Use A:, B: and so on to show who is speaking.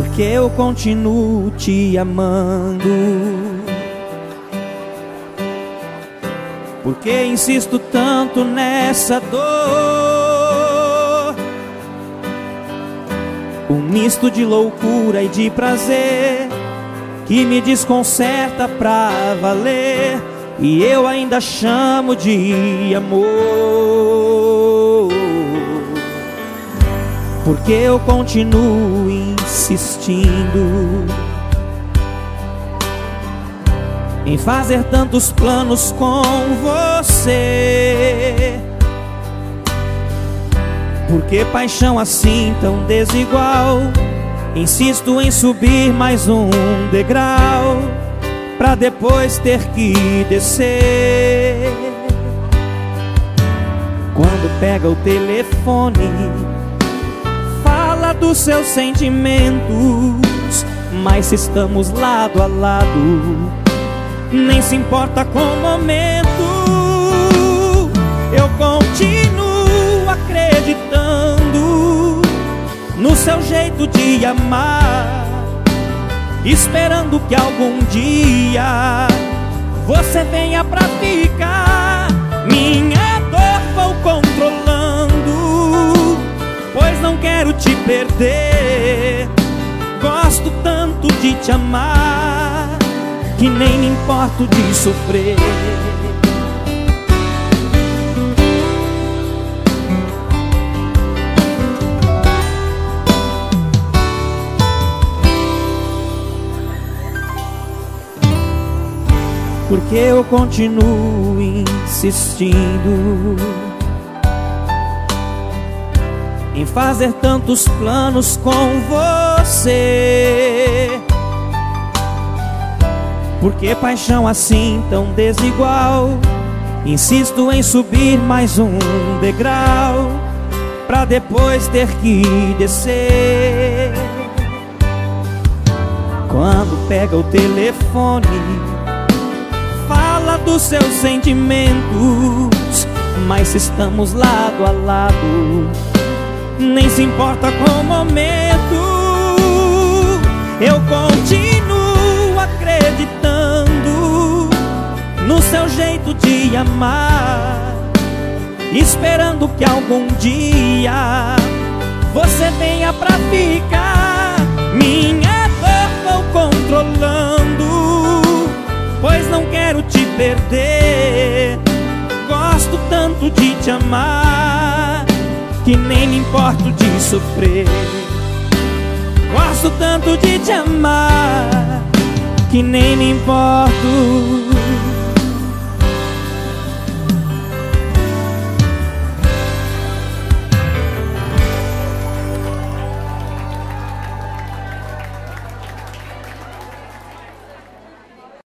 A: Porque eu continuo te amando. Porque insisto tanto nessa dor. Um misto de loucura e de prazer que me desconcerta pra valer. E eu ainda chamo de amor. Porque eu continuo insistindo em fazer tantos planos com você. Porque paixão assim tão desigual, insisto em subir mais um degrau, pra depois ter que descer. Quando pega o telefone, dos seus sentimentos, mas se estamos lado a lado nem se importa com o momento. Eu continuo acreditando no seu jeito de amar, esperando que algum dia você venha pra ficar. Quero te perder. Gosto tanto de te amar que nem me importo de sofrer. Porque eu continuo insistindo em fazer tantos planos com você. Porque paixão assim tão desigual? Insisto em subir mais um degrau Pra depois ter que descer. Quando pega o telefone Fala dos seus sentimentos Mas estamos lado a lado Nem se importa com o momento Eu continuo acreditando no seu jeito de amar, esperando que algum dia você venha pra ficar. Minha dor vou controlando, pois não quero te perder. Gosto tanto de te amar, que nem me importo de sofrer. Gosto tanto de te amar, que nem me importo